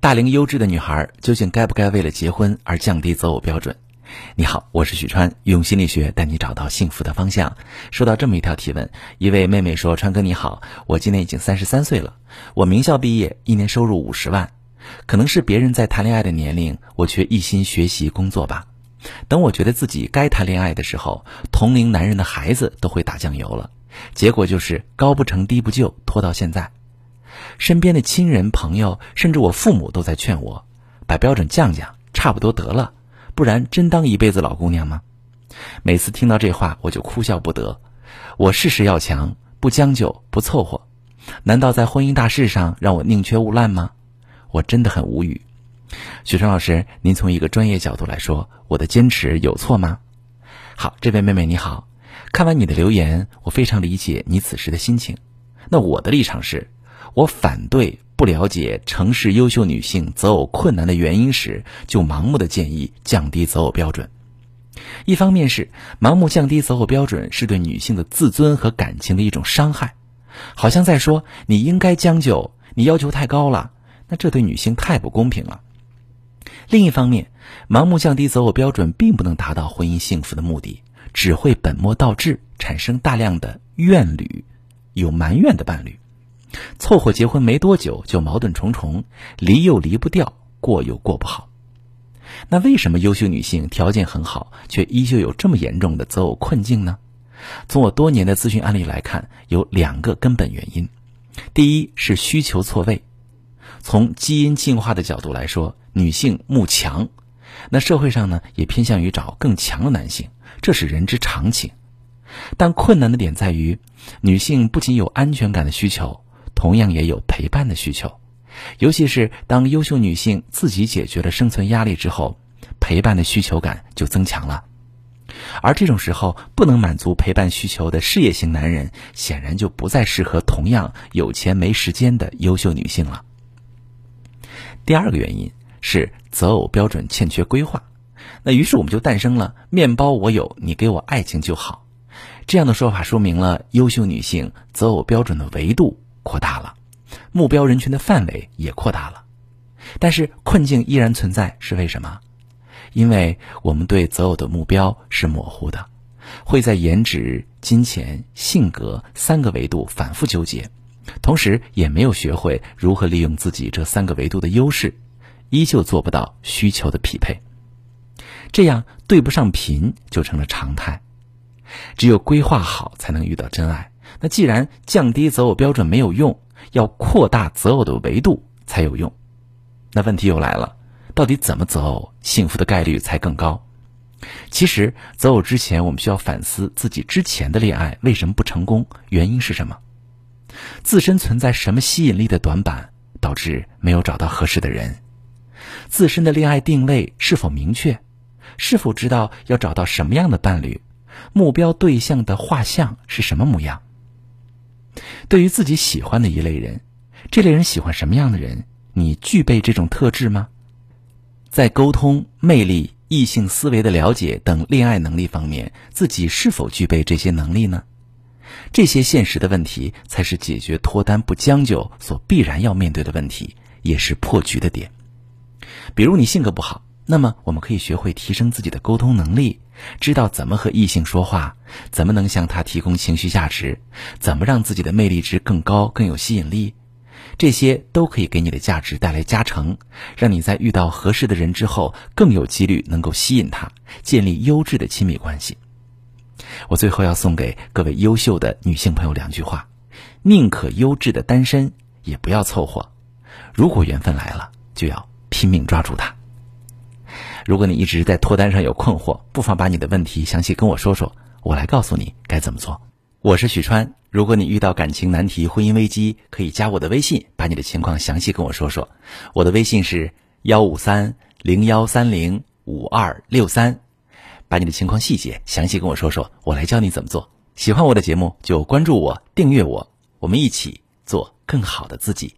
大龄优质的女孩究竟该不该为了结婚而降低择偶标准？你好，我是许川，用心理学带你找到幸福的方向。收到这么一条提问，一位妹妹说：“川哥你好，我今年已经三十三岁了，我名校毕业，一年收入五十万。可能是别人在谈恋爱的年龄，我却一心学习工作吧。等我觉得自己该谈恋爱的时候，同龄男人的孩子都会打酱油了，结果就是高不成低不就，拖到现在。身边的亲人朋友，甚至我父母都在劝我，把标准降降，差不多得了。”不然真当一辈子老姑娘吗？每次听到这话，我就哭笑不得。我事事要强，不将就，不凑合，难道在婚姻大事上让我宁缺毋滥吗？我真的很无语。许川老师，您从一个专业角度来说，我的坚持有错吗？好，这位妹妹你好，看完你的留言，我非常理解你此时的心情。那我的立场是，我反对。不了解城市优秀女性择偶困难的原因时，就盲目的建议降低择偶标准。一方面是盲目降低择偶标准是对女性的自尊和感情的一种伤害，好像在说你应该将就，你要求太高了，那这对女性太不公平了。另一方面，盲目降低择偶标准并不能达到婚姻幸福的目的，只会本末倒置，产生大量的怨侣，有埋怨的伴侣。凑合结婚没多久就矛盾重重，离又离不掉，过又过不好。那为什么优秀女性条件很好，却依旧有这么严重的择偶困境呢？从我多年的咨询案例来看，有两个根本原因。第一是需求错位。从基因进化的角度来说，女性慕强，那社会上呢也偏向于找更强的男性，这是人之常情。但困难的点在于，女性不仅有安全感的需求。同样也有陪伴的需求，尤其是当优秀女性自己解决了生存压力之后，陪伴的需求感就增强了。而这种时候不能满足陪伴需求的事业型男人，显然就不再适合同样有钱没时间的优秀女性了。第二个原因是择偶标准欠缺规划，那于是我们就诞生了“面包我有，你给我爱情就好”这样的说法，说明了优秀女性择偶标准的维度。扩大了，目标人群的范围也扩大了，但是困境依然存在，是为什么？因为我们对择偶的目标是模糊的，会在颜值、金钱、性格三个维度反复纠结，同时也没有学会如何利用自己这三个维度的优势，依旧做不到需求的匹配，这样对不上频就成了常态。只有规划好，才能遇到真爱。那既然降低择偶标准没有用，要扩大择偶的维度才有用。那问题又来了，到底怎么择偶，幸福的概率才更高？其实择偶之前，我们需要反思自己之前的恋爱为什么不成功，原因是什么？自身存在什么吸引力的短板，导致没有找到合适的人？自身的恋爱定位是否明确？是否知道要找到什么样的伴侣？目标对象的画像是什么模样？对于自己喜欢的一类人，这类人喜欢什么样的人？你具备这种特质吗？在沟通、魅力、异性思维的了解等恋爱能力方面，自己是否具备这些能力呢？这些现实的问题，才是解决脱单不将就所必然要面对的问题，也是破局的点。比如你性格不好，那么我们可以学会提升自己的沟通能力。知道怎么和异性说话，怎么能向他提供情绪价值，怎么让自己的魅力值更高、更有吸引力，这些都可以给你的价值带来加成，让你在遇到合适的人之后，更有几率能够吸引他，建立优质的亲密关系。我最后要送给各位优秀的女性朋友两句话：宁可优质的单身，也不要凑合；如果缘分来了，就要拼命抓住它。如果你一直在脱单上有困惑，不妨把你的问题详细跟我说说，我来告诉你该怎么做。我是许川，如果你遇到感情难题、婚姻危机，可以加我的微信，把你的情况详细跟我说说。我的微信是幺五三零幺三零五二六三，把你的情况细节详细跟我说说，我来教你怎么做。喜欢我的节目就关注我、订阅我，我们一起做更好的自己。